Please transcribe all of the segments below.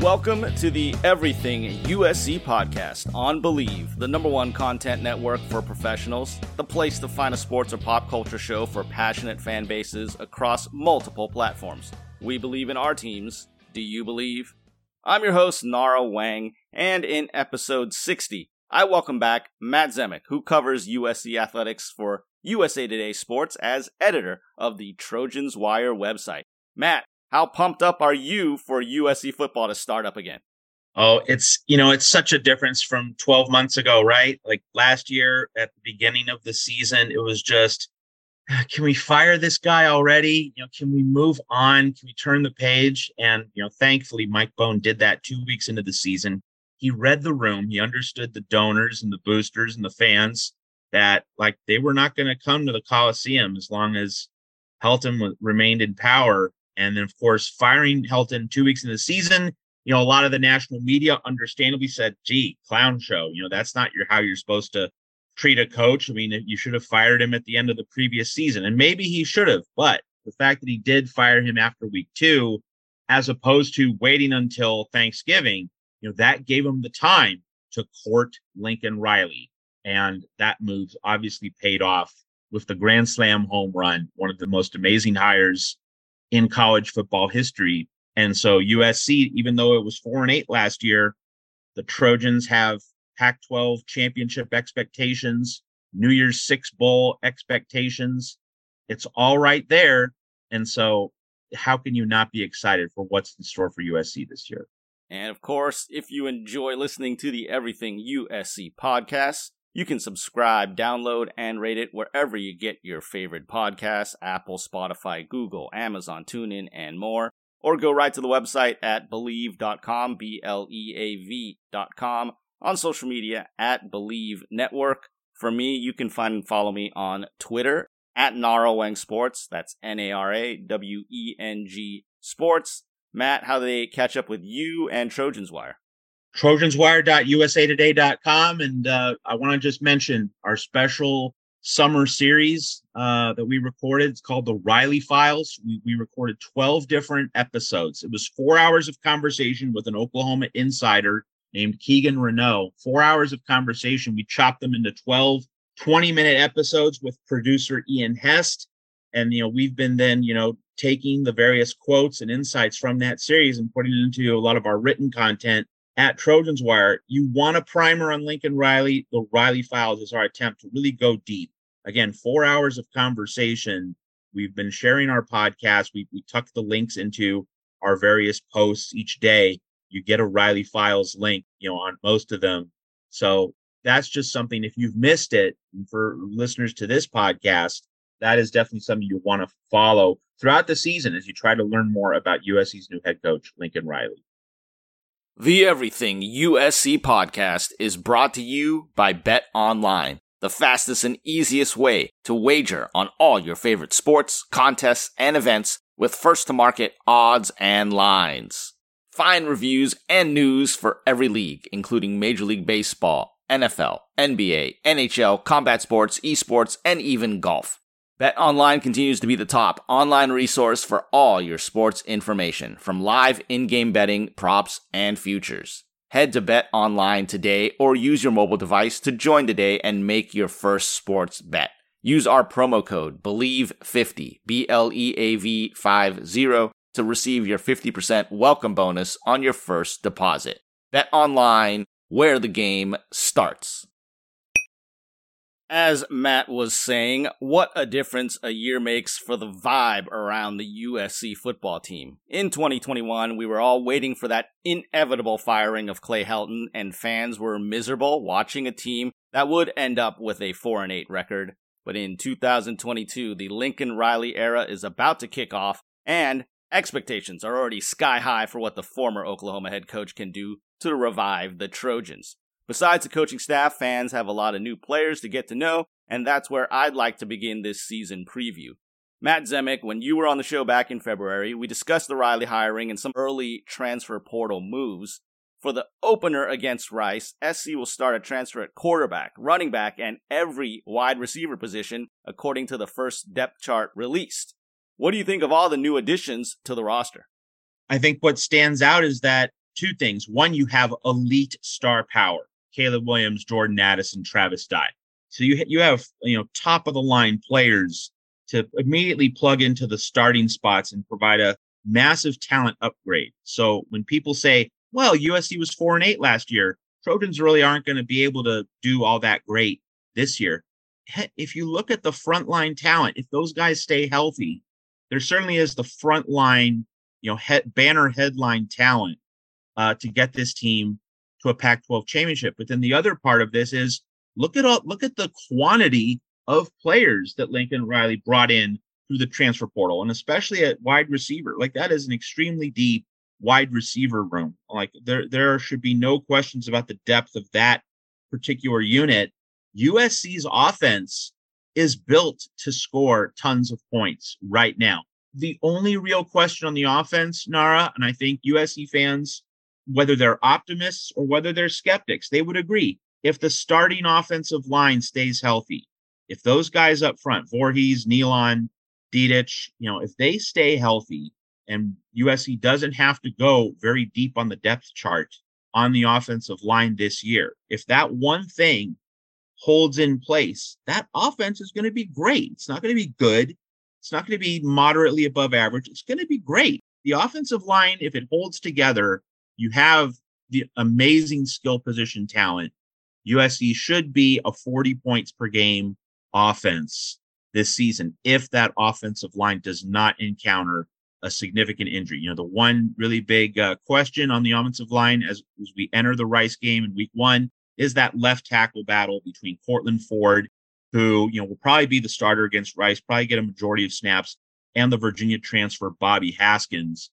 Welcome to the Everything USC podcast on Bleav, the number one content network for professionals, the place to find a sports or pop culture show for passionate fan bases across multiple platforms. We believe in our teams. Do you believe? I'm your host, Nara Wang, and in episode 60, I welcome back Matt Zemek, who covers USC athletics for USA Today Sports as editor of the Trojans Wire website. Matt, how pumped up are you for USC football to start up again? Oh, it's, you know, it's such a difference from 12 months ago, right? Like last year at the beginning of the season, it was just, ah, can we fire this guy already? You know, can we move on? Can we turn the page? And, you know, thankfully, Mike Bohn did that two weeks into the season. He read the room. He understood the donors and the boosters and the fans that, like, they were not going to come to the Coliseum as long as Helton w- remained in power and then, of course, firing Helton two weeks into the season, you know, a lot of the national media understandably said, gee, clown show. You know, that's not your how you're supposed to treat a coach. I mean, you should have fired him at the end of the previous season. And maybe he should have, but the fact that he did fire him after week two, as opposed to waiting until Thanksgiving, you know, that gave him the time to court Lincoln Riley. And that move obviously paid off with the Grand Slam home run, one of the most amazing hires in college football history. And so USC, even though it was four and eight last year, the Trojans have Pac 12 championship expectations, New Year's Six Bowl expectations. It's all right there. And so, how can you not be excited for what's in store for USC this year? And of course, if you enjoy listening to the Everything USC podcast, you can subscribe, download, and rate it wherever you get your favorite podcasts Apple, Spotify, Google, Amazon, TuneIn, and more. Or go right to the website at bleav.com, B L E A V.com, on social media at Bleav Network. For me, you can find and follow me on Twitter at Naraweng Sports. That's N A R A W E N G Sports. Matt, how do they catch up with you and Trojans Wire? trojanswire.usatoday.com. And uh, I want to just mention our special summer series uh, that we recorded. It's called the Riley Files. We, we recorded 12 different episodes. It was four hours of conversation with an Oklahoma insider named Keegan Renault. Four hours of conversation. We chopped them into 12 20 minute episodes with producer Ian Hest. And, you know, we've been then, you know, taking the various quotes and insights from that series and putting it into a lot of our written content at Trojans Wire. You want a primer on Lincoln Riley? The Riley Files is our attempt to really go deep. Again, four hours of conversation. We've been sharing our podcast. We, we tuck the links into our various posts each day. You get a Riley Files link, you know, on most of them. So that's just something. If you've missed it, for listeners to this podcast, that is definitely something you want to follow throughout the season as you try to learn more about USC's new head coach, Lincoln Riley. The Everything USC podcast is brought to you by Bet Online, the fastest and easiest way to wager on all your favorite sports, contests, and events with first to market odds and lines. Find reviews and news for every league, including Major League Baseball, NFL, NBA, NHL, combat sports, esports, and even golf. BetOnline continues to be the top online resource for all your sports information, from live in-game betting, props, and futures. Head to BetOnline today or use your mobile device to join today and make your first sports bet. Use our promo code BLEAV50, B L E A V 50 to receive your 50% welcome bonus on your first deposit. BetOnline where the game starts. As Matt was saying, what a difference a year makes for the vibe around the USC football team. In 2021, we were all waiting for that inevitable firing of Clay Helton, and fans were miserable watching a team that would end up with a 4 and 8 record. But in 2022, the Lincoln Riley era is about to kick off, and expectations are already sky high for what the former Oklahoma head coach can do to revive the Trojans. Besides the coaching staff, fans have a lot of new players to get to know, and that's where I'd like to begin this season preview. Matt Zemek, when you were on the show back in February, we discussed the Riley hiring and some early transfer portal moves. For the opener against Rice, SC will start a transfer at quarterback, running back, and every wide receiver position according to the first depth chart released. What do you think of all the new additions to the roster? I think what stands out is that two things. One, you have elite star power. Caleb Williams, Jordan Addison, Travis Dye. So you you have you know top of the line players to immediately plug into the starting spots and provide a massive talent upgrade. So when people say, "Well, USC was four and eight last year," Trojans really aren't going to be able to do all that great this year. If you look at the frontline talent, if those guys stay healthy, there certainly is the frontline, you know, banner headline talent uh, to get this team to a Pac-12 championship. But then the other part of this is look at all look at the quantity of players that Lincoln Riley brought in through the transfer portal, and especially at wide receiver. Like that is an extremely deep wide receiver room. Like there there should be no questions about the depth of that particular unit. USC's offense is built to score tons of points right now. The only real question on the offense, Nara, and I think USC fans whether they're optimists or whether they're skeptics, they would agree if the starting offensive line stays healthy, if those guys up front, Vorhees, Neilon, Dedich, you know, if they stay healthy and USC doesn't have to go very deep on the depth chart on the offensive line this year, if that one thing holds in place, that offense is going to be great. It's not going to be good. It's not going to be moderately above average. It's going to be great. The offensive line, if it holds together, you have the amazing skill position talent. USC should be a 40 points per game offense this season if that offensive line does not encounter a significant injury. You know, the one really big uh, question on the offensive line as, as we enter the Rice game in week one is that left tackle battle between Courtland Ford, who, you know, will probably be the starter against Rice, probably get a majority of snaps, and the Virginia transfer, Bobby Haskins.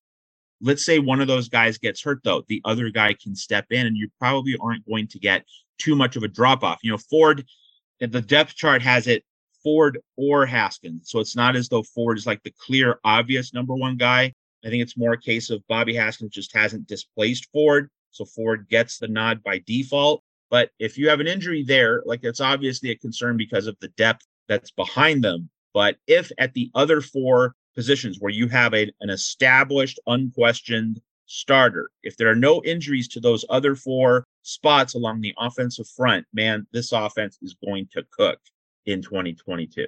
Let's say one of those guys gets hurt, though. The other guy can step in, and you probably aren't going to get too much of a drop off. You know, Ford, eh, the depth chart has it Ford or Haskins. So it's not as though Ford is like the clear, obvious number one guy. I think it's more a case of Bobby Haskins just hasn't displaced Ford. So Ford gets the nod by default. But if you have an injury there, like it's obviously a concern because of the depth that's behind them. But if at the other four positions where you have a, an established, unquestioned starter. If there are no injuries to those other four spots along the offensive front, man, this offense is going to cook in 2022.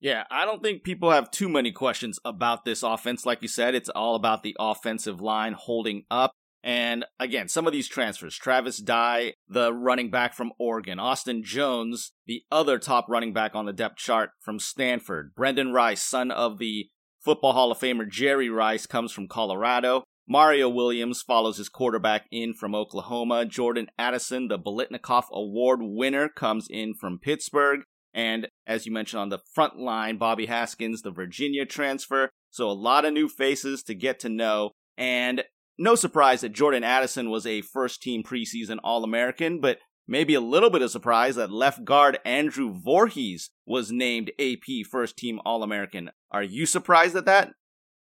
Yeah, I don't think people have too many questions about this offense. Like you said, it's all about the offensive line holding up. And again, some of these transfers Travis Dye, the running back from Oregon, Austin Jones, the other top running back on the depth chart from Stanford, Brendan Rice, son of the Football Hall of Famer Jerry Rice comes from Colorado. Mario Williams follows his quarterback in from Oklahoma. Jordan Addison, the Biletnikoff Award winner, comes in from Pittsburgh. And as you mentioned on the front line, Bobby Haskins, the Virginia transfer. So a lot of new faces to get to know. And no surprise that Jordan Addison was a first team preseason All American, but Maybe a little bit of surprise that left guard Andrew Vorhees was named AP First Team All American. Are you surprised at that?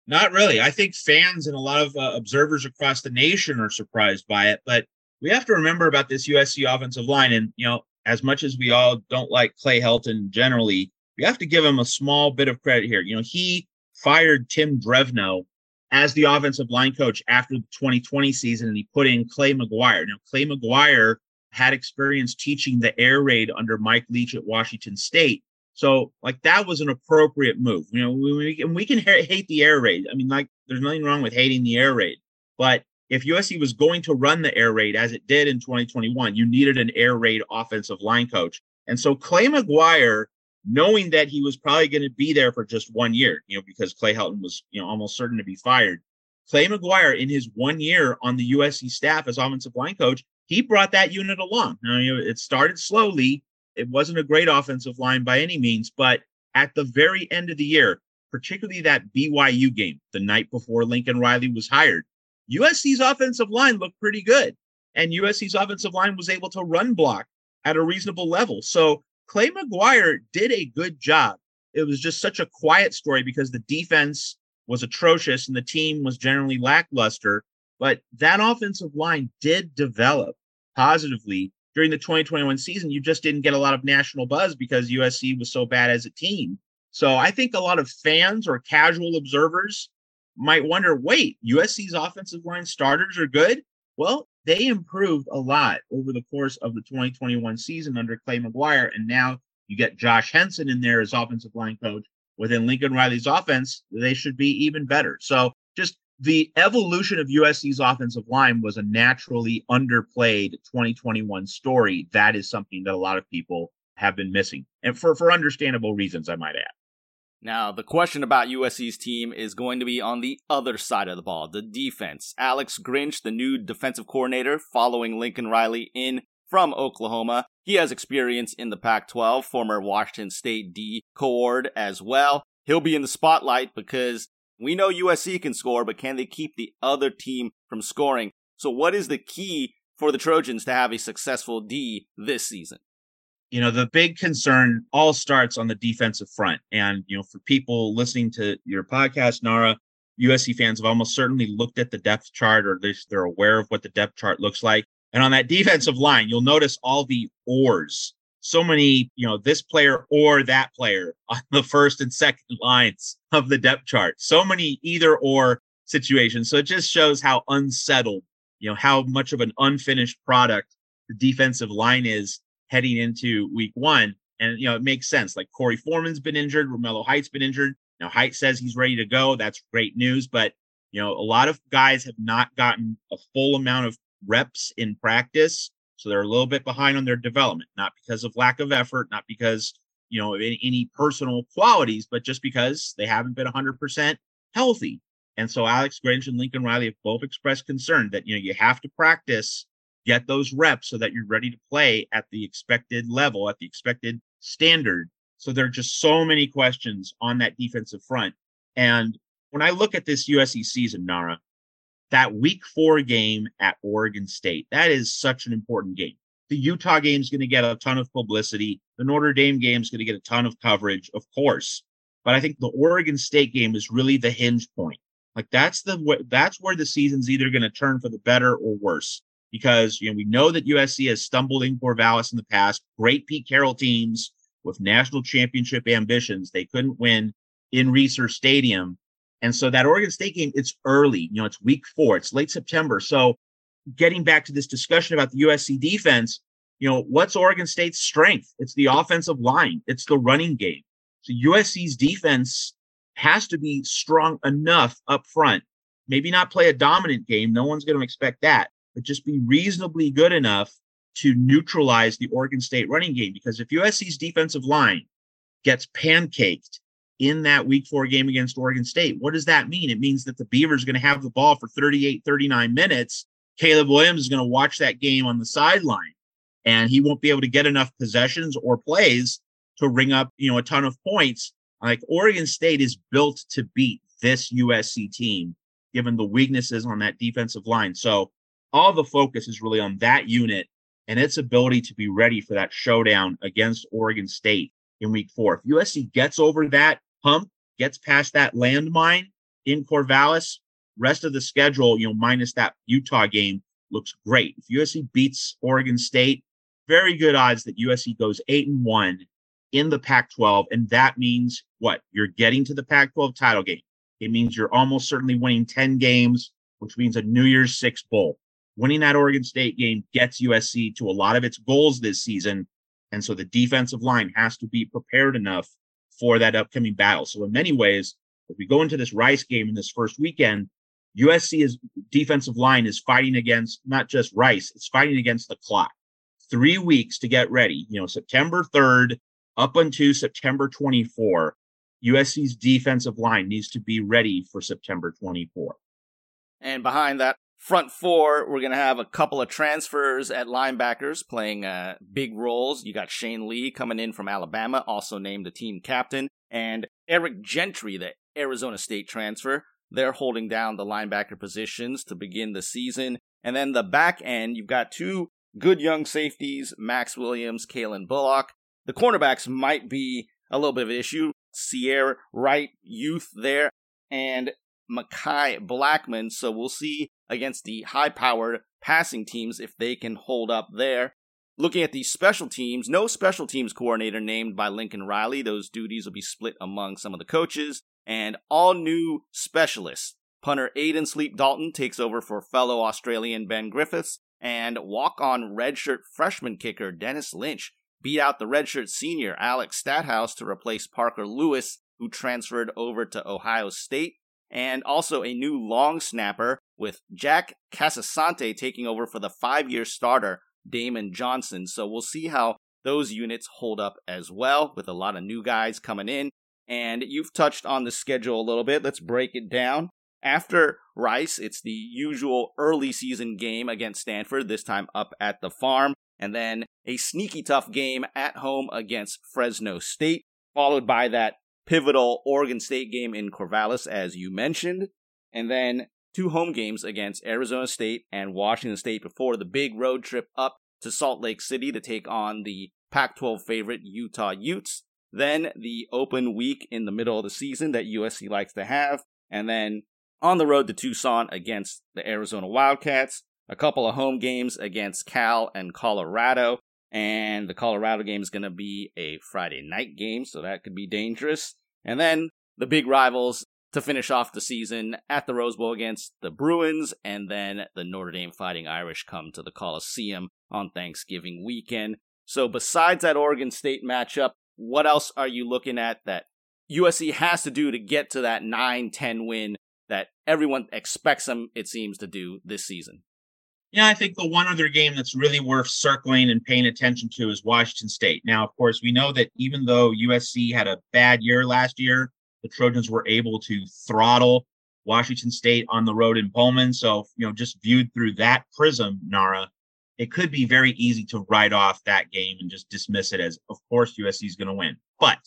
Not really. I think fans and a lot of uh, observers across the nation are surprised by it. But we have to remember about this USC offensive line. And, you know, as much as we all don't like Clay Helton generally, we have to give him a small bit of credit here. You know, he fired Tim Drevno as the offensive line coach after the 2020 season, and he put in Clay McGuire. Now, Clay McGuire had experience teaching the air raid under Mike Leach at Washington State. So, like, that was an appropriate move. You know, we, we, we can hate the air raid. I mean, like, there's nothing wrong with hating the air raid, but if USC was going to run the air raid as it did in 2021, you needed an air raid offensive line coach. And so Clay McGuire, knowing that he was probably going to be there for just one year, you know, because Clay Helton was, you know, almost certain to be fired. Clay McGuire, in his one year on the USC staff as offensive line coach, he brought that unit along. Now, you know, it started slowly. It wasn't a great offensive line by any means, but at the very end of the year, particularly that BYU game the night before Lincoln Riley was hired, USC's offensive line looked pretty good. And USC's offensive line was able to run block at a reasonable level. So Clay McGuire did a good job. It was just such a quiet story because the defense was atrocious and the team was generally lackluster. But that offensive line did develop positively during the 2021 season. You just didn't get a lot of national buzz because USC was so bad as a team. So I think a lot of fans or casual observers might wonder wait, USC's offensive line starters are good? Well, they improved a lot over the course of the 2021 season under Clay McGuire. And now you get Josh Henson in there as offensive line coach within Lincoln Riley's offense. They should be even better. So just the evolution of USC's offensive line was a naturally underplayed 2021 story. That is something that a lot of people have been missing, and for, for understandable reasons, I might add. Now, the question about USC's team is going to be on the other side of the ball, the defense. Alex Grinch, the new defensive coordinator following Lincoln Riley in from Oklahoma. He has experience in the Pac 12, former Washington State D coord as well. He'll be in the spotlight because we know USC can score, but can they keep the other team from scoring? So, what is the key for the Trojans to have a successful D this season? you know, the big concern all starts on the defensive front. And, you know, for people listening to your podcast, Nara, USC fans have almost certainly looked at the depth chart or they're aware of what the depth chart looks like. And on that defensive line, you'll notice all the ors. So many, you know, this player or that player on the first and second lines of the depth chart. So many either or situations. So it just shows how unsettled, you know, how much of an unfinished product the defensive line is heading into week one. And, you know, it makes sense. Like Corey Foreman's been injured, Romello Height's been injured. Now, Height says he's ready to go. That's great news. But, you know, a lot of guys have not gotten a full amount of reps in practice. So they're a little bit behind on their development, not because of lack of effort, not because, you know, any, any personal qualities, but just because they haven't been 100% healthy. And so Alex Grinch and Lincoln Riley have both expressed concern that, you know, you have to practice get those reps so that you're ready to play at the expected level, at the expected standard. So there are just so many questions on that defensive front. And when I look at this USC season, Nara, that week four game at Oregon State, that is such an important game. The Utah game is going to get a ton of publicity. The Notre Dame game is going to get a ton of coverage, of course. But I think the Oregon State game is really the hinge point. Like that's the that's where the season's either going to turn for the better or worse because you know we know that USC has stumbled in Corvallis in the past. Great Pete Carroll teams with national championship ambitions. They couldn't win in Reser Stadium. And so that Oregon State game, it's early. You know, it's week four, it's late September. So getting back to this discussion about the USC defense, you know, what's Oregon State's strength? It's the offensive line, it's the running game. So USC's defense has to be strong enough up front. Maybe not play a dominant game. No one's going to expect that but just be reasonably good enough to neutralize the Oregon State running game. Because if USC's defensive line gets pancaked in that week four game against Oregon State, what does that mean? It means that the Beavers are going to have the ball for 38, 39 minutes. Caleb Williams is going to watch that game on the sideline and he won't be able to get enough possessions or plays to ring up, you know, a ton of points. Like Oregon State is built to beat this USC team, given the weaknesses on that defensive line. So all the focus is really on that unit and its ability to be ready for that showdown against Oregon State in week four. If USC gets over that hump, gets past that landmine in Corvallis, rest of the schedule, you know, minus that Utah game, looks great. If USC beats Oregon State, very good odds that USC goes eight and one in the Pac 12. And that means what? You're getting to the Pac 12 title game. It means you're almost certainly winning 10 games, which means a New Year's Six bowl winning that Oregon State game gets USC to a lot of its goals this season. And so the defensive line has to be prepared enough for that upcoming battle. So in many ways, if we go into this Rice game in this first weekend, USC's defensive line is fighting against not just Rice, it's fighting against the clock. Three weeks to get ready. You know, September 3rd up until September 24, USC's defensive line needs to be ready for September 24. And behind that front four, we're going to have a couple of transfers at linebackers playing uh, big roles. You got Shane Lee coming in from Alabama, also named the team captain, and Eric Gentry, the Arizona State transfer. They're holding down the linebacker positions to begin the season. And then the back end, you've got two good young safeties, Max Williams, Calen Bullock. The cornerbacks might be a little bit of an issue. Ceyair Wright, youth there, and Mekhi Blackman. So we'll see against the high powered passing teams if they can hold up there. Looking at the special teams, no special teams coordinator named by Lincoln Riley. Those duties will be split among some of the coaches and all new specialists. Punter Aadyn Sleep Dalton takes over for fellow Australian Ben Griffiths, and walk on redshirt freshman kicker Denis Lynch beat out the redshirt senior Alex Stadthaus to replace Parker Lewis, who transferred over to Ohio State, and also a new long snapper with Jack Casasante taking over for the five year starter Damon Johnson. So we'll see how those units hold up as well, with a lot of new guys coming in. And you've touched on the schedule a little bit. Let's break it down. After Rice, it's the usual early season game against Stanford, this time up at the farm, and then a sneaky tough game at home against Fresno State, followed by that pivotal Oregon State game in Corvallis, as you mentioned, and then two home games against Arizona State and Washington State before the big road trip up to Salt Lake City to take on the Pac 12 favorite Utah Utes. Then the open week in the middle of the season that USC likes to have. And then on the road to Tucson against the Arizona Wildcats. A couple of home games against Cal and Colorado. And the Colorado game is going to be a Friday night game, so that could be dangerous. And then the big rivals to finish off the season at the Rose Bowl against the Bruins, and then the Notre Dame Fighting Irish come to the Coliseum on Thanksgiving weekend. So, besides that Oregon State matchup, what else are you looking at that USC has to do to get to that 9 10 win that everyone expects them, it seems, to do this season? Yeah, I think the one other game that's really worth circling and paying attention to is Washington State. Now, of course, we know that even though USC had a bad year last year, the Trojans were able to throttle Washington State on the road in Pullman. So, you know, just viewed through that prism, Nara, it could be very easy to write off that game and just dismiss it as, of course, USC is going to win. But,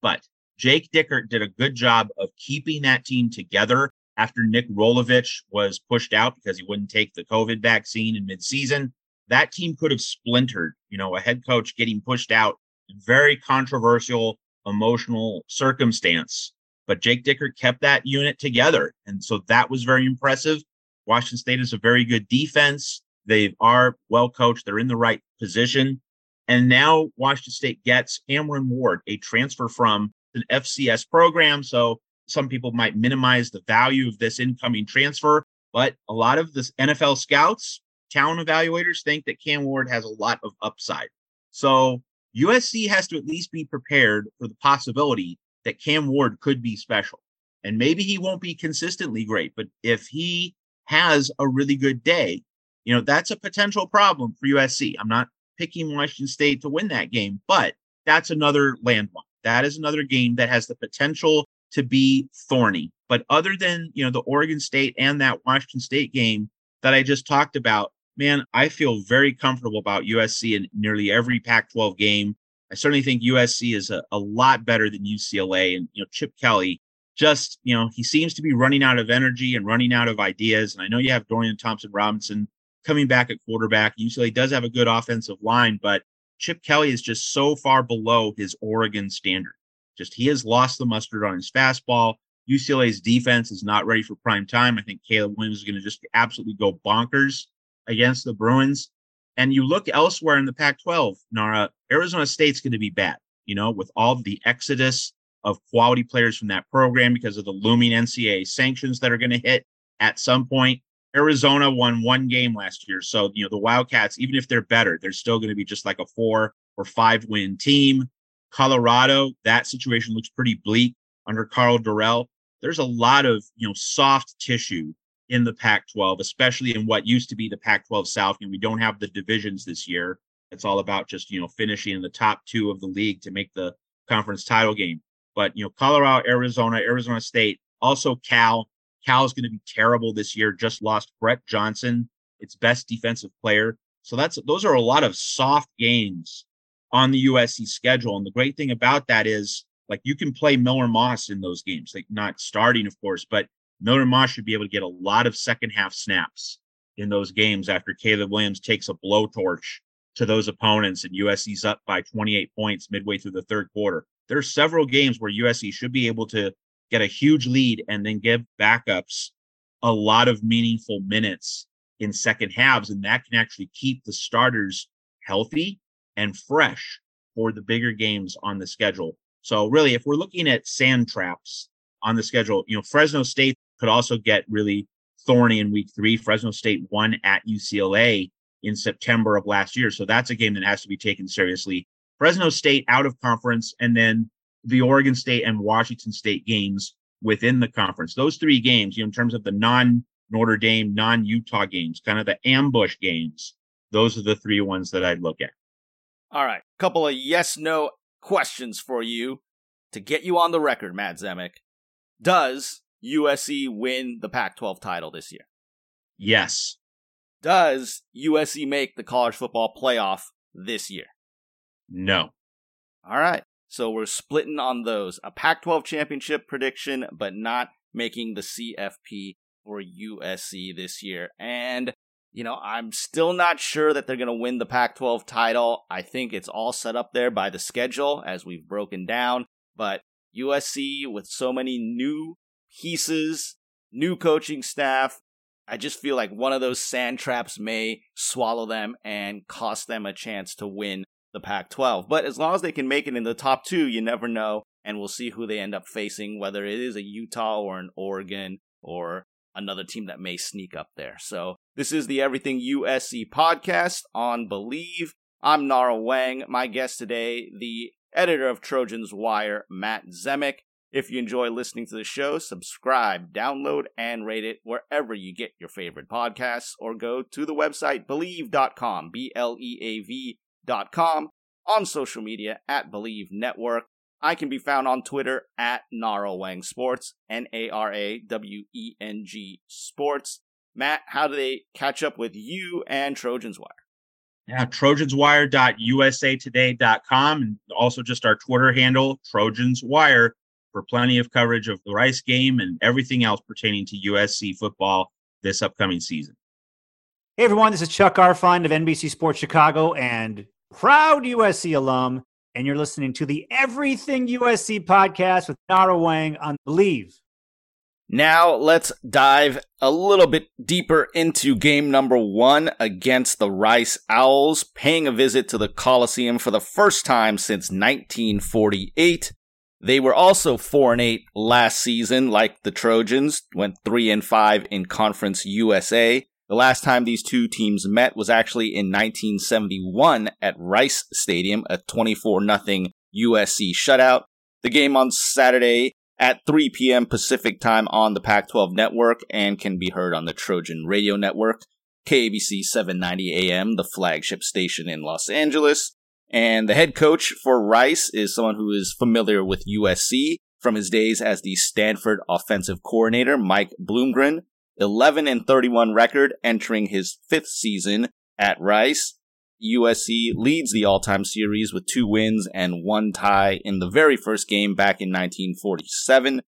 but Jake Dickert did a good job of keeping that team together after Nick Rolovich was pushed out because he wouldn't take the COVID vaccine in midseason. That team could have splintered, you know, a head coach getting pushed out, very controversial, emotional circumstance. But Jake Dickert kept that unit together. And so that was very impressive. Washington State is a very good defense. They are well coached. They're in the right position. And now Washington State gets Cameron Ward, a transfer from an FCS program. So some people might minimize the value of this incoming transfer, but a lot of the NFL scouts, talent evaluators think that Cam Ward has a lot of upside. So USC has to at least be prepared for the possibility that Cam Ward could be special. And maybe he won't be consistently great, but if he has a really good day, you know, that's a potential problem for USC. I'm not picking Washington State to win that game, but that's another landmark. That is another game that has the potential to be thorny. But other than, you know, the Oregon State and that Washington State game that I just talked about, man, I feel very comfortable about USC in nearly every Pac 12 game. I certainly think USC is a, a lot better than UCLA. And, you know, Chip Kelly just, you know, he seems to be running out of energy and running out of ideas. And I know you have Dorian Thompson Robinson coming back at quarterback. UCLA does have a good offensive line, but Chip Kelly is just so far below his Oregon standard. Just he has lost the mustard on his fastball. UCLA's defense is not ready for prime time. I think Caleb Williams is going to just absolutely go bonkers against the Bruins. And you look elsewhere in the Pac 12, Nara, Arizona State's going to be bad, you know, with all the exodus of quality players from that program because of the looming NCAA sanctions that are going to hit at some point. Arizona won one game last year. So, you know, the Wildcats, even if they're better, they're still going to be just like a four or five win team. Colorado, that situation looks pretty bleak under Karl Dorrell. There's a lot of, you know, soft tissue in the Pac 12, especially in what used to be the Pac 12 South. And we don't have the divisions this year. It's all about just, you know, finishing in the top two of the league to make the conference title game. But, you know, Colorado, Arizona, Arizona State, also Cal. Cal is going to be terrible this year. Just lost Brett Johnson, its best defensive player. So that's those are a lot of soft games on the USC schedule. And the great thing about that is like you can play Miller Moss in those games, like not starting, of course, but Miller Moss should be able to get a lot of second half snaps in those games after Caleb Williams takes a blowtorch to those opponents and USC's up by 28 points midway through the third quarter. There are several games where USC should be able to get a huge lead and then give backups a lot of meaningful minutes in second halves. And that can actually keep the starters healthy and fresh for the bigger games on the schedule. So really, if we're looking at sand traps on the schedule, you know, Fresno State could also get really thorny in week three. Fresno State won at UCLA in September of last year. So that's a game that has to be taken seriously. Fresno State out of conference, and then the Oregon State and Washington State games within the conference. Those three games, you know, in terms of the non Notre Dame, non Utah games, kind of the ambush games, those are the three ones that I'd look at. All right. A couple of yes no questions for you to get you on the record, Matt Zemek. Does USC win the Pac 12 title this year? Yes. Does USC make the college football playoff this year? No. All right. So we're splitting on those. A Pac 12 championship prediction, but not making the CFP for USC this year. And you know, I'm still not sure that they're going to win the Pac 12 title. I think it's all set up there by the schedule as we've broken down. But USC, with so many new pieces, new coaching staff, I just feel like one of those sand traps may swallow them and cost them a chance to win the Pac 12. But as long as they can make it in the top two, you never know. And we'll see who they end up facing, whether it is a Utah or an Oregon or another team that may sneak up there. So this is the Everything USC podcast on Bleav. I'm Nara Wang. My guest today, the editor of Trojans Wire, Matt Zemek. If you enjoy listening to the show, subscribe, download, and rate it wherever you get your favorite podcasts, or go to the website bleav.com, B L E A V.com, on social media at Bleav Network, I can be found on Twitter at Naraweng Sports, N A R A W E N G Sports. Matt, how do they catch up with you and Trojans Wire? Yeah, trojanswire.usatoday.com and also just our Twitter handle, Trojans Wire, for plenty of coverage of the Rice game and everything else pertaining to USC football this upcoming season. Hey everyone, this is Chuck Garfien of NBC Sports Chicago and proud USC alum and you're listening to the Everything USC podcast with Nara Wang on Bleav. Now let's dive a little bit deeper into game number one against the Rice Owls, paying a visit to the Coliseum for the first time since 1948. They were also 4 and 8 last season, like the Trojans, went 3 and 5 in Conference USA. The last time these two teams met was actually in 1971 at Rice Stadium, a 24 0 USC shutout. The game on Saturday at 3 p.m. Pacific time on the Pac 12 network and can be heard on the Trojan Radio Network, KABC 790 AM, the flagship station in Los Angeles. And the head coach for Rice is someone who is familiar with USC from his days as the Stanford offensive coordinator, Mike Bloomgren. 11 and 31 record entering his fifth season at Rice. USC leads the all-time series with two wins and one tie in the very first game back in 1947.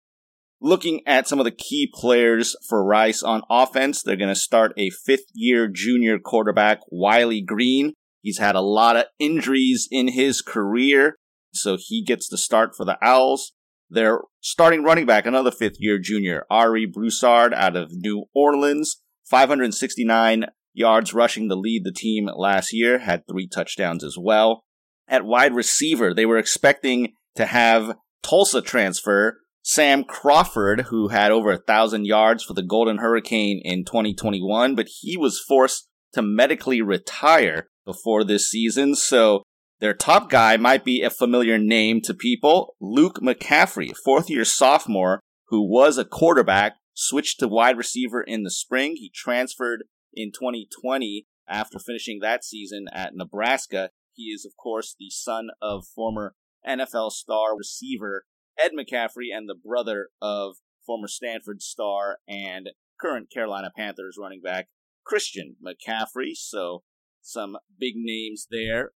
Looking at some of the key players for Rice on offense, they're going to start a fifth year junior quarterback, Wiley Green. He's had a lot of injuries in his career, so he gets the start for the Owls. Their starting running back, another fifth year junior, Ari Broussard out of New Orleans, 569 yards rushing to lead the team last year, had three touchdowns as well. At wide receiver, they were expecting to have Tulsa transfer Sam Crawford, who had over a thousand yards for the Golden Hurricane in 2021, but he was forced to medically retire before this season. So their top guy might be a familiar name to people Luke McCaffrey, fourth year sophomore, who was a quarterback switched to wide receiver in the spring. He transferred in 2020 after finishing that season at Nebraska. He is, of course, the son of former NFL star receiver Ed McCaffrey and the brother of former Stanford star and current Carolina Panthers running back Christian McCaffrey. So some big names there.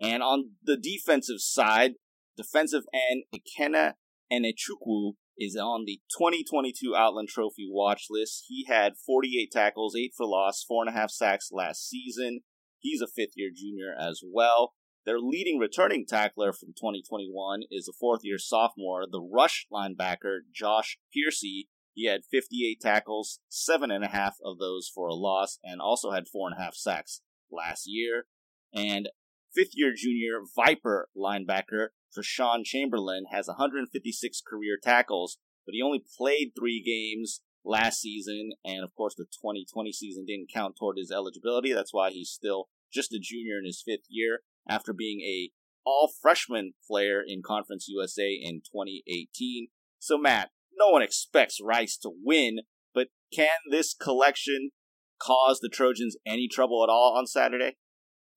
And on the defensive side, defensive end Ikenna Enechukwu is on the 2022 Outland Trophy watch list. He had 48 tackles, 8 for loss, 4.5 sacks last season. He's a fifth year junior as well. Their leading returning tackler from 2021 is a fourth year sophomore, the rush linebacker Josh Pearcy. He had 58 tackles, seven and a half of those for a loss, and also had four and a half sacks last year. And fifth year junior Viper linebacker Treshawn Chamberlain has 156 career tackles, but he only played three games last season, and of course the 2020 season didn't count toward his eligibility. That's why he's still just a junior in his fifth year after being a all freshman player in Conference USA in 2018. So, Matt, no one expects Rice to win, but can this collection cause the Trojans any trouble at all on Saturday?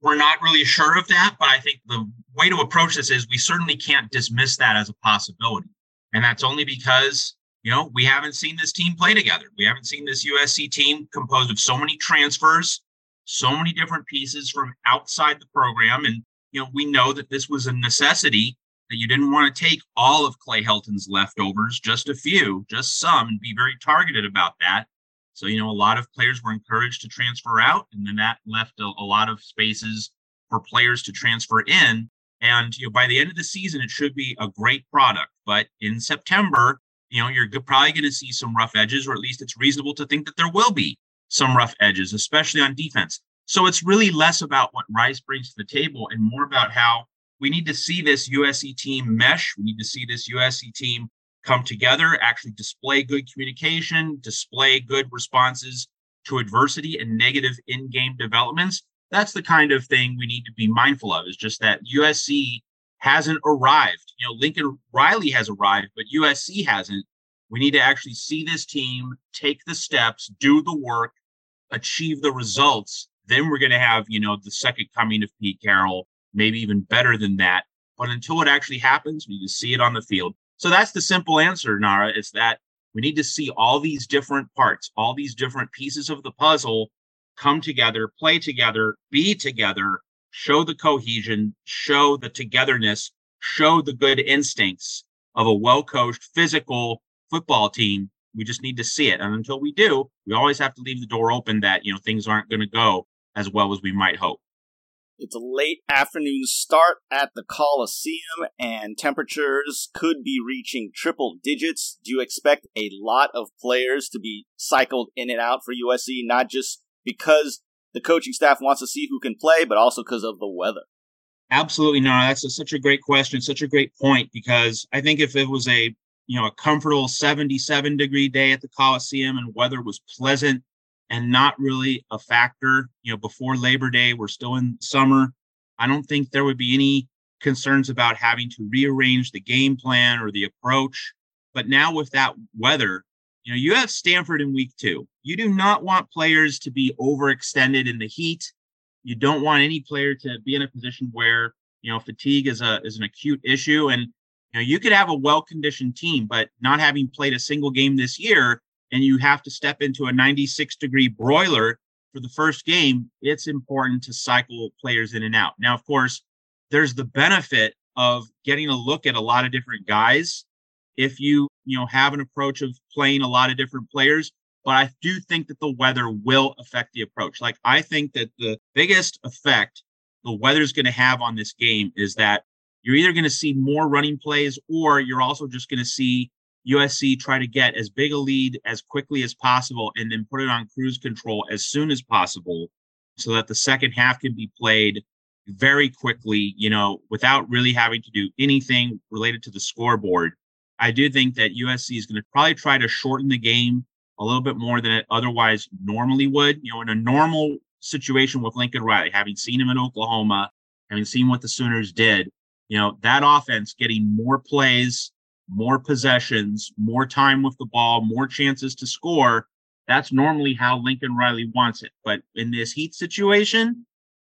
We're not really sure of that, but I think the way to approach this is we certainly can't dismiss that as a possibility. And that's only because, you know, we haven't seen this team play together. We haven't seen this USC team composed of so many transfers, so many different pieces from outside the program. And, you know, we know that this was a necessity that you didn't want to take all of Clay Helton's leftovers, just a few, just some, and be very targeted about that. So, you know, a lot of players were encouraged to transfer out, and then that left a, a lot of spaces for players to transfer in. And, you know, by the end of the season, it should be a great product. But in September, you know, you're probably going to see some rough edges, or at least it's reasonable to think that there will be some rough edges, especially on defense. So it's really less about what Rice brings to the table and more about how we need to see this USC team mesh. We need to see this USC team come together, actually display good communication, display good responses to adversity and negative in game developments. That's the kind of thing we need to be mindful of, is just that USC hasn't arrived. You know, Lincoln Riley has arrived, but USC hasn't. We need to actually see this team take the steps, do the work, achieve the results then we're going to have, you know, the second coming of Pete Carroll, maybe even better than that. But until it actually happens, we need to see it on the field. So that's the simple answer, Nara. Is that we need to see all these different parts, all these different pieces of the puzzle come together, play together, be together, show the cohesion, show the togetherness, show the good instincts of a well coached, physical football team. We just need to see it. And until we do, we always have to leave the door open that, you know, things aren't going to go as well as we might hope. It's a late afternoon start at the Coliseum, and temperatures could be reaching triple digits. Do you expect a lot of players to be cycled in and out for USC, not just because the coaching staff wants to see who can play, but also because of the weather? Absolutely, no. That's a, such a great question, such a great point. Because I think if it was a you know a comfortable 77 degree day at the Coliseum and weather was pleasant, and not really a factor. You know, before Labor Day, we're still in summer. I don't think there would be any concerns about having to rearrange the game plan or the approach. But now with that weather, you know, you have Stanford in week two. You do not want players to be overextended in the heat. You don't want any player to be in a position where, you know, fatigue is a is an acute issue. And you know, you could have a well-conditioned team, but not having played a single game this year, and you have to step into a 96 degree broiler for the first game, it's important to cycle players in and out. Now, of course, there's the benefit of getting a look at a lot of different guys if you, you know, have an approach of playing a lot of different players. But I do think that the weather will affect the approach. Like, I think that the biggest effect the weather's going to have on this game is that you're either going to see more running plays or you're also just going to see USC try to get as big a lead as quickly as possible and then put it on cruise control as soon as possible so that the second half can be played very quickly, you know, without really having to do anything related to the scoreboard. I do think that USC is going to probably try to shorten the game a little bit more than it otherwise normally would. You know, in a normal situation with Lincoln Riley, having seen him in Oklahoma, having seen what the Sooners did, you know, that offense getting more plays more possessions, more time with the ball, more chances to score. That's normally how Lincoln Riley wants it. But in this heat situation,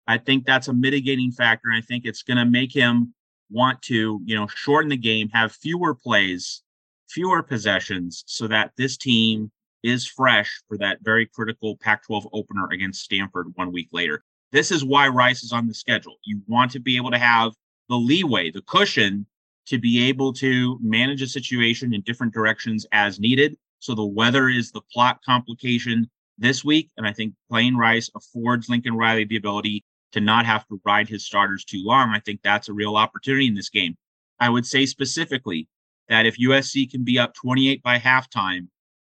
I think that's a mitigating factor. And I think it's going to make him want to, you know, shorten the game, have fewer plays, fewer possessions so that this team is fresh for that very critical Pac 12 opener against Stanford one week later. This is why Rice is on the schedule. You want to be able to have the leeway, the cushion to be able to manage a situation in different directions as needed. So the weather is the plot complication this week. And I think playing Rice affords Lincoln Riley the ability to not have to ride his starters too long. I think that's a real opportunity in this game. I would say specifically that if USC can be up 28 by halftime,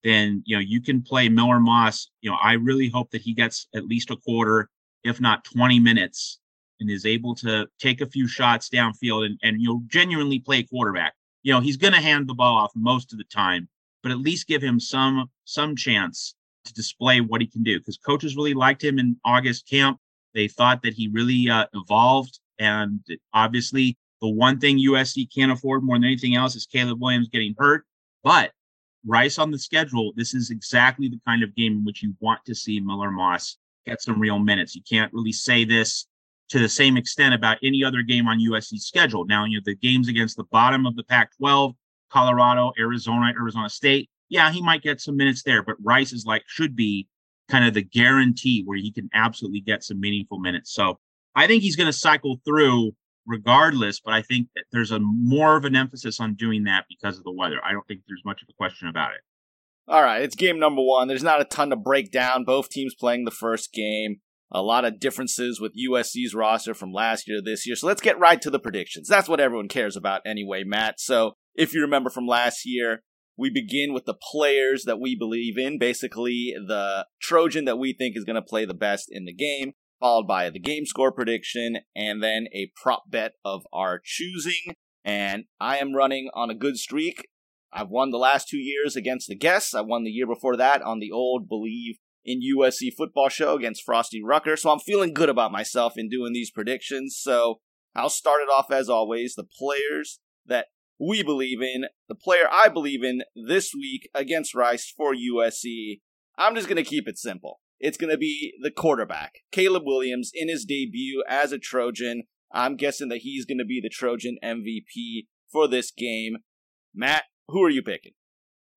then you know you can play Miller Moss. You know, I really hope that he gets at least a quarter, if not 20 minutes, and is able to take a few shots downfield and, and you'll genuinely play quarterback. You know, he's gonna hand the ball off most of the time, but at least give him some some chance to display what he can do because coaches really liked him in August camp. They thought that he really uh, evolved. And obviously, the one thing USC can't afford more than anything else is Caleb Williams getting hurt. But Rice on the schedule, this is exactly the kind of game in which you want to see Miller Moss get some real minutes. You can't really say this to the same extent about any other game on USC's schedule. Now, you know, the games against the bottom of the Pac 12, Colorado, Arizona, Arizona State, yeah, he might get some minutes there, but Rice is like, should be kind of the guarantee where he can absolutely get some meaningful minutes. So I think he's going to cycle through regardless, but I think that there's a more of an emphasis on doing that because of the weather. I don't think there's much of a question about it. All right, it's game number one. There's not a ton to break down. Both teams playing the first game. A lot of differences with USC's roster from last year to this year. So let's get right to the predictions. That's what everyone cares about anyway, Matt. So if you remember from last year, we begin with the players that we believe in, basically the Trojan that we think is going to play the best in the game, followed by the game score prediction, and then a prop bet of our choosing. And I am running on a good streak. I've won the last two years against the guests. I won the year before that on the old Bleav in USC football show against Frosty Rucker. So I'm feeling good about myself in doing these predictions. So I'll start it off as always. The players that we believe in, the player I believe in this week against Rice for USC. I'm just going to keep it simple. It's going to be the quarterback, Caleb Williams, in his debut as a Trojan. I'm guessing that he's going to be the Trojan MVP for this game. Matt, who are you picking?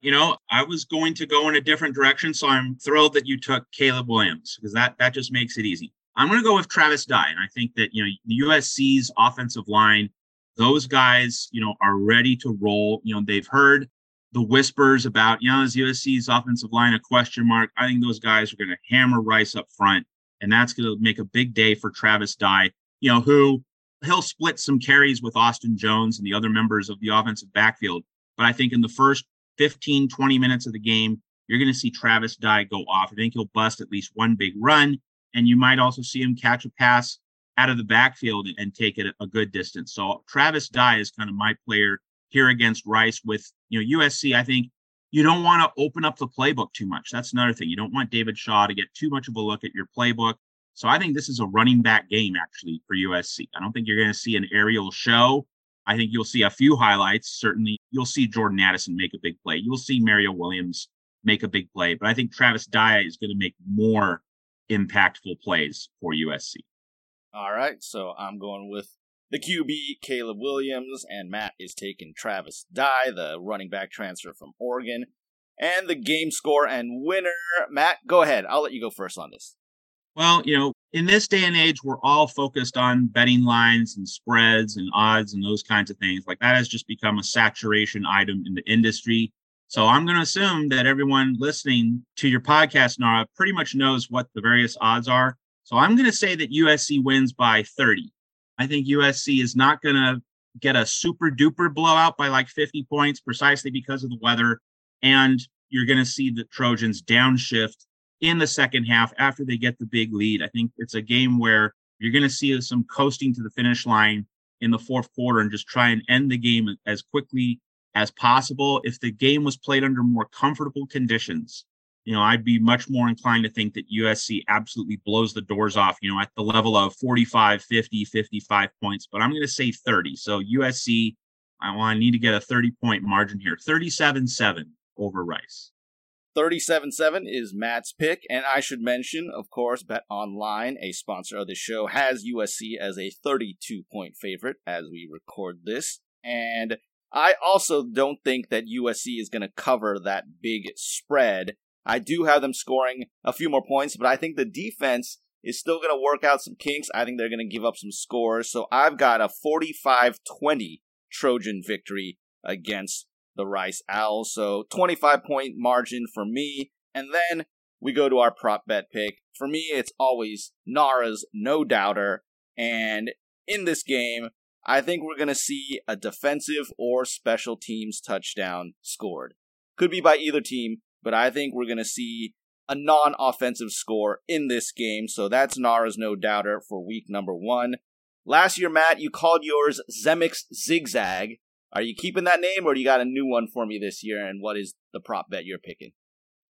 You know, I was going to go in a different direction, so I'm thrilled that you took Caleb Williams because that that just makes it easy. I'm going to go with Travis Dye, and I think that you know USC's offensive line those guys, you know, are ready to roll. You know, they've heard the whispers about, you know, is USC's offensive line a question mark? I think those guys are going to hammer Rice up front, and that's going to make a big day for Travis Dye, you know, who he'll split some carries with Austin Jones and the other members of the offensive backfield. But I think in the first 15, 20 minutes of the game, you're going to see Travis Dye go off. I think he'll bust at least one big run, and you might also see him catch a pass out of the backfield and take it a good distance. So Travis Dye is kind of my player here against Rice with, you know, USC. I think you don't want to open up the playbook too much. That's another thing. You don't want David Shaw to get too much of a look at your playbook. So I think this is a running back game actually for USC. I don't think you're going to see an aerial show. I think you'll see a few highlights. Certainly, you'll see Jordan Addison make a big play. You'll see Mario Williams make a big play. But I think Travis Dye is going to make more impactful plays for USC. All right, so I'm going with the QB, Caleb Williams, and Matt is taking Travis Dye, the running back transfer from Oregon. And the game score and winner, Matt, go ahead. I'll let you go first on this. Well, you know, in this day and age, we're all focused on betting lines and spreads and odds and those kinds of things. Like that has just become a saturation item in the industry. So I'm going to assume that everyone listening to your podcast, Nara, pretty much knows what the various odds are. So I'm going to say that USC wins by 30. I think USC is not going to get a super duper blowout by like 50 points precisely because of the weather. And you're going to see the Trojans downshift in the second half after they get the big lead. I think it's a game where you're going to see some coasting to the finish line in the fourth quarter and just try and end the game as quickly as possible. If the game was played under more comfortable conditions, you know, I'd be much more inclined to think that USC absolutely blows the doors off, you know, at the level of 45, 50, 55 points, but I'm going to say 30. So USC I want I need to get a 30 point margin here. 37-7 over Rice. 37 7 is Matt's pick. And I should mention, of course, Bet Online, a sponsor of the show, has USC as a 32 point favorite as we record this. And I also don't think that USC is going to cover that big spread. I do have them scoring a few more points, but I think the defense is still going to work out some kinks. I think they're going to give up some scores. So I've got a 45 20 Trojan victory against the Rice Owls. So 25 point margin for me. And then we go to our prop bet pick. For me, it's always Nara's no doubter. And in this game, I think we're going to see a defensive or special teams touchdown scored. Could be by either team, but I think we're going to see a non offensive score in this game. So that's Nara's no doubter for week number one. Last year, Matt, you called yours Zemek's Zigzag. Are you keeping that name or do you got a new one for me this year? And what is the prop bet you're picking?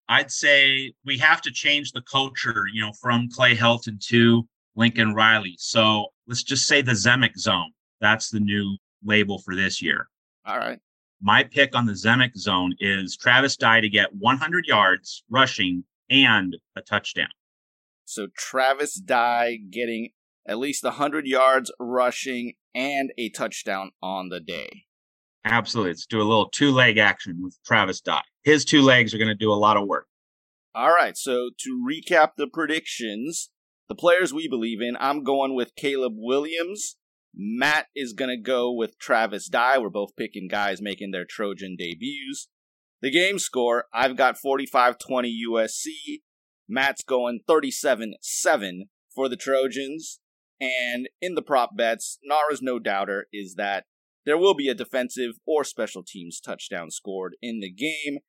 I'd say we have to change the culture, you know, from Clay Helton to Lincoln Riley. So let's just say the Zemek zone. That's the new label for this year. All right. My pick on the Zemek zone is Travis Dye to get 100 yards rushing and a touchdown. So Travis Dye getting at least 100 yards rushing and a touchdown on the day. Absolutely. Let's do a little two leg action with Travis Dye. His two legs are going to do a lot of work. All right. So to recap the predictions, the players we believe in, I'm going with Caleb Williams. Matt is going to go with Travis Dye. We're both picking guys making their Trojan debuts. The game score, I've got 45 20 USC. Matt's going 37 7 for the Trojans. And in the prop bets, Nara's no doubter is that there will be a defensive or special teams touchdown scored in the game.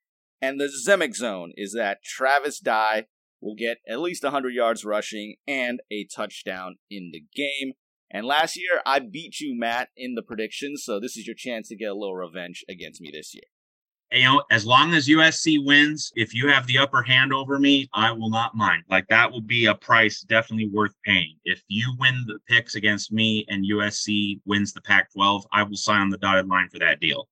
And the Zemek zone is that Travis Dye will get at least 100 yards rushing and a touchdown in the game. And last year, I beat you, Matt, in the predictions, so this is your chance to get a little revenge against me this year you know, as long as USC wins, if you have the upper hand over me, I will not mind. Like that will be a price definitely worth paying. If you win the picks against me and USC wins the Pac 12, I will sign on the dotted line for that deal.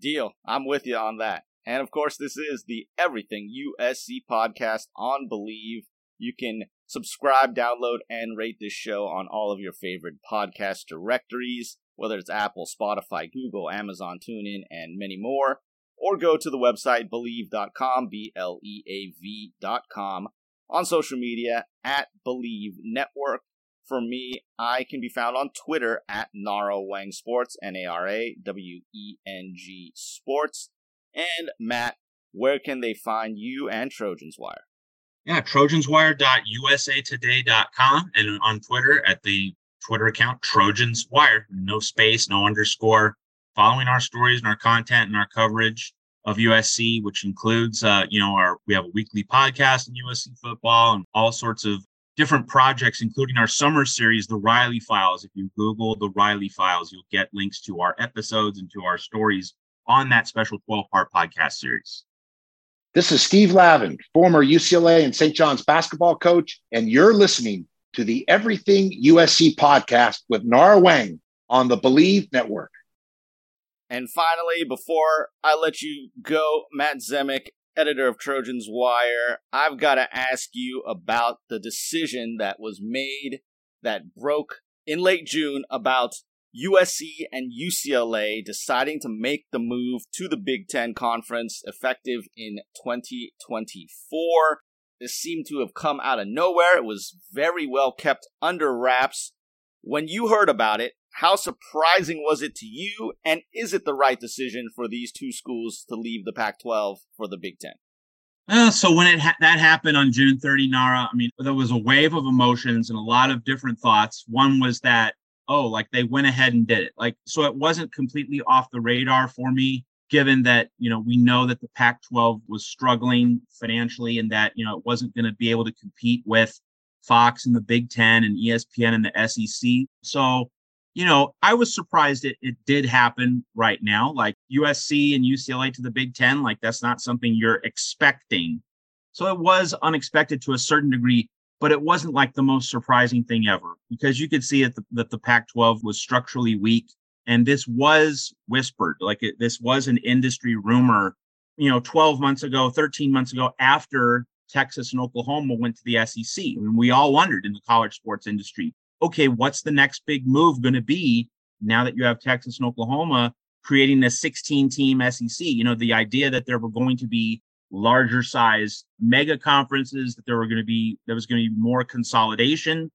Deal. I'm with you on that. And of course, this is the Everything USC podcast on Bleav. You can subscribe, download, and rate this show on all of your favorite podcast directories, whether it's Apple, Spotify, Google, Amazon, TuneIn, and many more or go to the website bleav.com, B L E A V.com, on social media at Bleav Network. For me, I can be found on Twitter at Nara Weng Sports, N A R A W E N G Sports. And Matt, where can they find you and Trojans Wire? Yeah, trojanswire.usatoday.com and on Twitter at the Twitter account Trojans Wire. No space, no underscore following our stories and our content and our coverage of USC, which includes, uh, you know, our we have a weekly podcast in USC football and all sorts of different projects, including our summer series, the Riley Files. If you Google the Riley Files, you'll get links to our episodes and to our stories on that special 12 part podcast series. This is Steve Lavin, former UCLA and St. John's basketball coach, and you're listening to the Everything USC podcast with Nara Wang on the Bleav Network. And finally, before I let you go, Matt Zemek, editor of Trojans Wire, I've got to ask you about the decision that was made that broke in late June about USC and UCLA deciding to make the move to the Big Ten Conference effective in 2024. This seemed to have come out of nowhere. It was very well kept under wraps. When you heard about it, how surprising was it to you? And is it the right decision for these two schools to leave the Pac 12 for the Big Ten? Uh, so when it ha- that happened on June 30, Nara, I mean, there was a wave of emotions and a lot of different thoughts. One was that, oh, like they went ahead and did it. Like, so it wasn't completely off the radar for me, given that, you know, we know that the Pac 12 was struggling financially and that, you know, it wasn't going to be able to compete with Fox and the Big Ten and ESPN and the SEC. So you know, I was surprised it, it did happen right now. Like USC and UCLA to the Big Ten, like that's not something you're expecting. So it was unexpected to a certain degree, but it wasn't like the most surprising thing ever because you could see it, that the Pac 12 was structurally weak. And this was whispered, like it, this was an industry rumor, you know, 12 months ago, 13 months ago, after Texas and Oklahoma went to the SEC. I mean, we all wondered in the college sports industry, okay, what's the next big move going to be now that you have Texas and Oklahoma creating a 16 team SEC? You know, the idea that there were going to be larger size mega conferences, that there were going to be, there was going to be more consolidation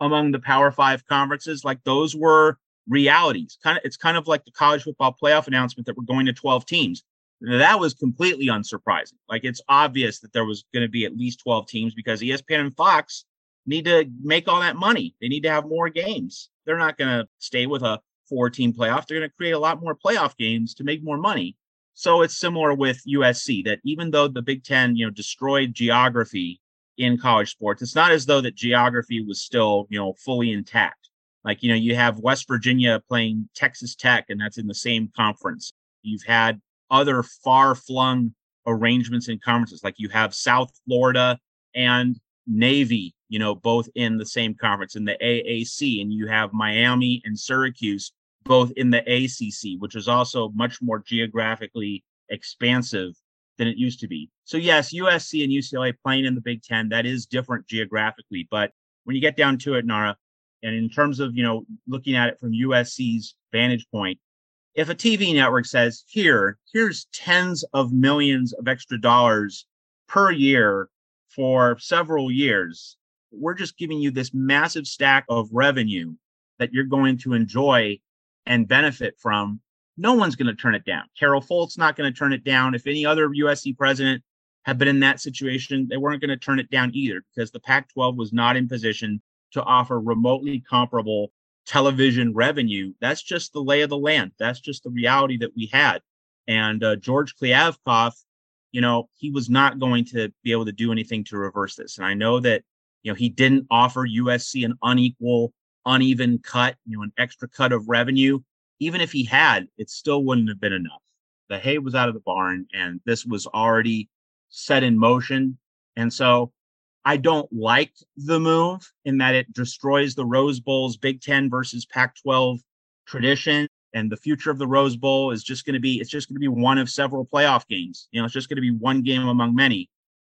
among the Power Five conferences. Like those were realities. Kind of, it's kind of like the college football playoff announcement that we're going to 12 teams. That was completely unsurprising. Like it's obvious that there was going to be at least 12 teams because ESPN and Fox need to make all that money. They need to have more games. They're not going to stay with a four team playoff. They're going to create a lot more playoff games to make more money. So it's similar with USC that even though the Big Ten, you know, destroyed geography in college sports, it's not as though that geography was still, you know, fully intact. Like, you know, you have West Virginia playing Texas Tech, and that's in the same conference. You've had other far flung arrangements in conferences, like you have South Florida and Navy, you know, both in the same conference in the AAC, and you have Miami and Syracuse both in the ACC, which is also much more geographically expansive than it used to be. So yes, USC and UCLA playing in the Big Ten, that is different geographically. But when you get down to it, Nara, and in terms of, you know, looking at it from USC's vantage point, if a TV network says, here, here's tens of millions of extra dollars per year for several years, we're just giving you this massive stack of revenue that you're going to enjoy and benefit from. No one's going to turn it down. Carol Folt's not going to turn it down. If any other USC president had been in that situation, they weren't going to turn it down either because the Pac 12 was not in position to offer remotely comparable television revenue. That's just the lay of the land. That's just the reality that we had. And uh, George Kliavkoff, you know, he was not going to be able to do anything to reverse this. And I know that, you know, he didn't offer USC an unequal, uneven cut, you know, an extra cut of revenue. Even if he had, it still wouldn't have been enough. The hay was out of the barn and this was already set in motion. And so I don't like the move in that it destroys the Rose Bowl's Big Ten versus Pac 12 tradition. And the future of the Rose Bowl is just going to be, it's just going to be one of several playoff games. You know, it's just going to be one game among many.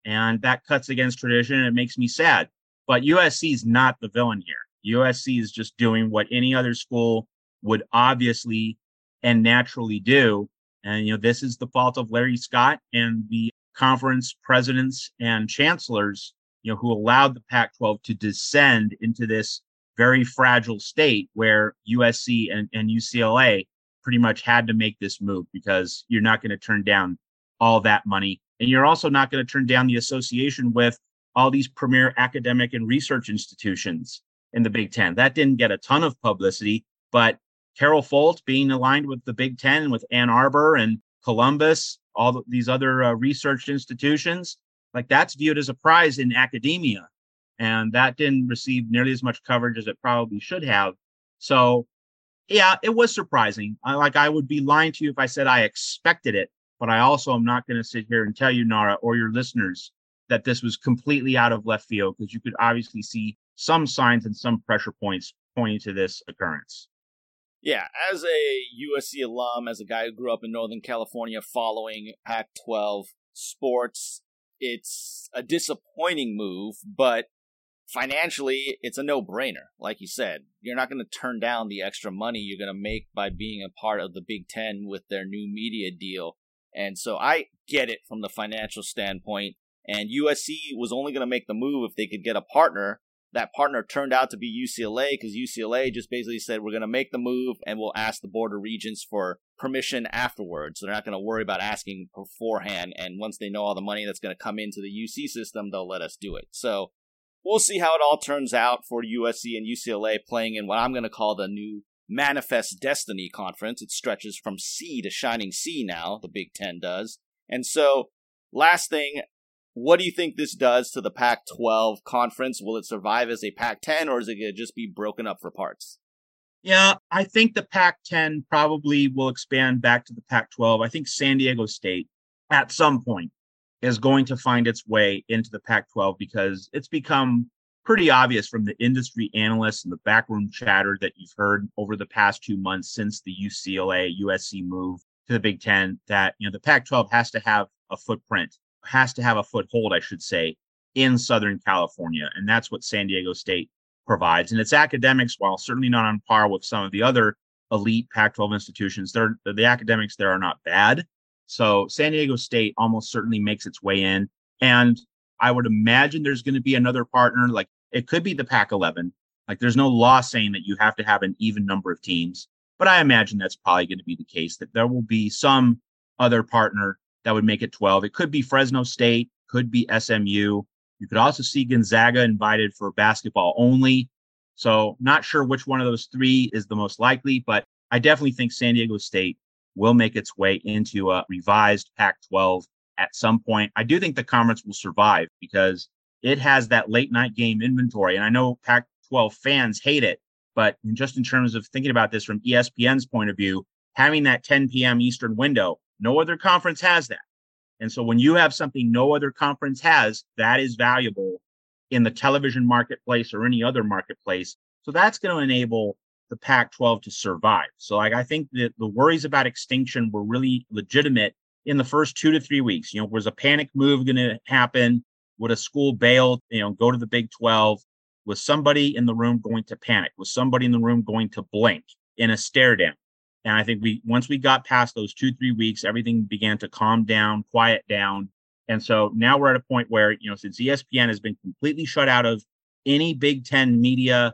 And that cuts against tradition and it makes me sad. But USC is not the villain here. USC is just doing what any other school would obviously and naturally do. And, you know, this is the fault of Larry Scott and the conference presidents and chancellors you know, who allowed the Pac 12 to descend into this very fragile state where USC and, and UCLA pretty much had to make this move because you're not going to turn down all that money. And you're also not going to turn down the association with all these premier academic and research institutions in the Big Ten. That didn't get a ton of publicity, but Carol Folt being aligned with the Big Ten, with Ann Arbor and Columbus, all these other uh, research institutions, like that's viewed as a prize in academia. And that didn't receive nearly as much coverage as it probably should have. So, yeah, it was surprising. I, like I would be lying to you if I said I expected it, but I also am not going to sit here and tell you, Nara, or your listeners, that this was completely out of left field because you could obviously see some signs and some pressure points pointing to this occurrence. Yeah, as a USC alum, as a guy who grew up in Northern California following Pac 12 sports, it's a disappointing move, but financially, it's a no brainer. Like you said, you're not going to turn down the extra money you're going to make by being a part of the Big Ten with their new media deal. And so I get it from the financial standpoint. And USC was only going to make the move if they could get a partner that partner turned out to be UCLA because UCLA just basically said we're going to make the move and we'll ask the Board of Regents for permission afterwards. So they're not going to worry about asking beforehand. And once they know all the money that's going to come into the UC system, they'll let us do it. So we'll see how it all turns out for USC and UCLA playing in what I'm going to call the new Manifest Destiny Conference. It stretches from sea to shining sea now, the Big Ten does. And so, last thing, what do you think this does to the Pac 12 conference? Will it survive as a Pac 10 or is it going to just be broken up for parts? Yeah, I think the Pac 10 probably will expand back to the Pac 12. I think San Diego State at some point is going to find its way into the Pac 12 because it's become pretty obvious from the industry analysts and the backroom chatter that you've heard over the past two months since the UCLA USC move to the Big Ten that you know the Pac-12 has to have a footprint, has to have a foothold, I should say, in Southern California, and that's what San Diego State provides. And its academics, while certainly not on par with some of the other elite Pac-12 institutions, they're the academics there are not bad. So San Diego State almost certainly makes its way in, and I would imagine there's going to be another partner. Like it could be the Pac 11. Like there's no law saying that you have to have an even number of teams, but I imagine that's probably going to be the case that there will be some other partner that would make it 12. It could be Fresno State, could be SMU. You could also see Gonzaga invited for basketball only. So, not sure which one of those three is the most likely, but I definitely think San Diego State will make its way into a revised Pac 12 at some point. I do think the conference will survive because it has that late night game inventory. And I know Pac 12 fans hate it, but just in terms of thinking about this from ESPN's point of view, having that 10 p.m. Eastern window, no other conference has that. And so when you have something no other conference has, that is valuable in the television marketplace or any other marketplace. So that's going to enable the Pac 12 to survive. So like I think that the worries about extinction were really legitimate in the first two to three weeks. You know, was a panic move going to happen? Would a school bail, you know, go to the Big 12? Was somebody in the room going to panic? Was somebody in the room going to blink in a stare down? And I think we, once we got past those two, three weeks, everything began to calm down, quiet down. And so now we're at a point where, you know, since ESPN has been completely shut out of any Big Ten media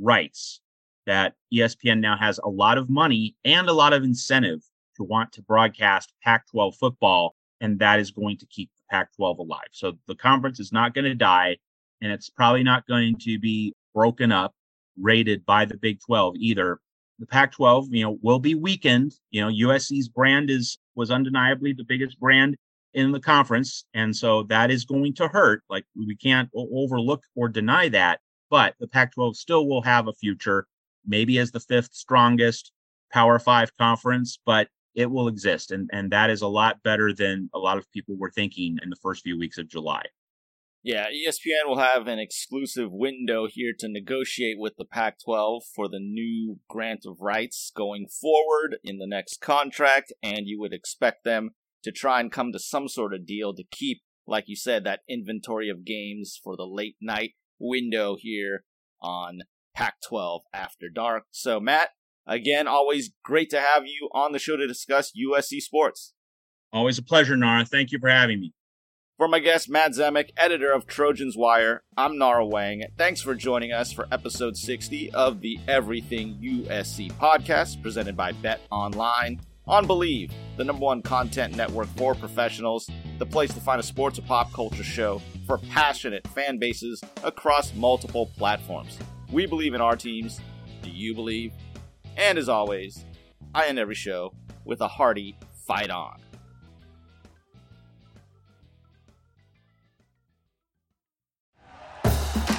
rights, that ESPN now has a lot of money and a lot of incentive to want to broadcast Pac 12 football, and that is going to keep the Pac 12 alive. So the conference is not going to die, and it's probably not going to be broken up, rated by the Big 12 either. The Pac 12, you know, will be weakened. You know, USC's brand is was undeniably the biggest brand in the conference. And so that is going to hurt. Like we can't overlook or deny that. But the Pac 12 still will have a future, maybe as the fifth strongest Power Five conference, but it will exist. And, and that is a lot better than a lot of people were thinking in the first few weeks of July. Yeah, ESPN will have an exclusive window here to negotiate with the Pac 12 for the new grant of rights going forward in the next contract, and you would expect them to try and come to some sort of deal to keep, like you said, that inventory of games for the late night window here on Pac 12 After Dark. So, Matt, Again, always great to have you on the show to discuss USC sports. Always a pleasure, Nara. Thank you for having me. For my guest, Matt Zemek, editor of Trojans Wire, I'm Nara Wang. Thanks for joining us for episode 60 of the Everything USC podcast presented by Bet Online on Bleav, the number one content network for professionals, the place to find a sports or pop culture show for passionate fan bases across multiple platforms. We believe in our teams. Do you believe? And as always, I end every show with a hearty fight on.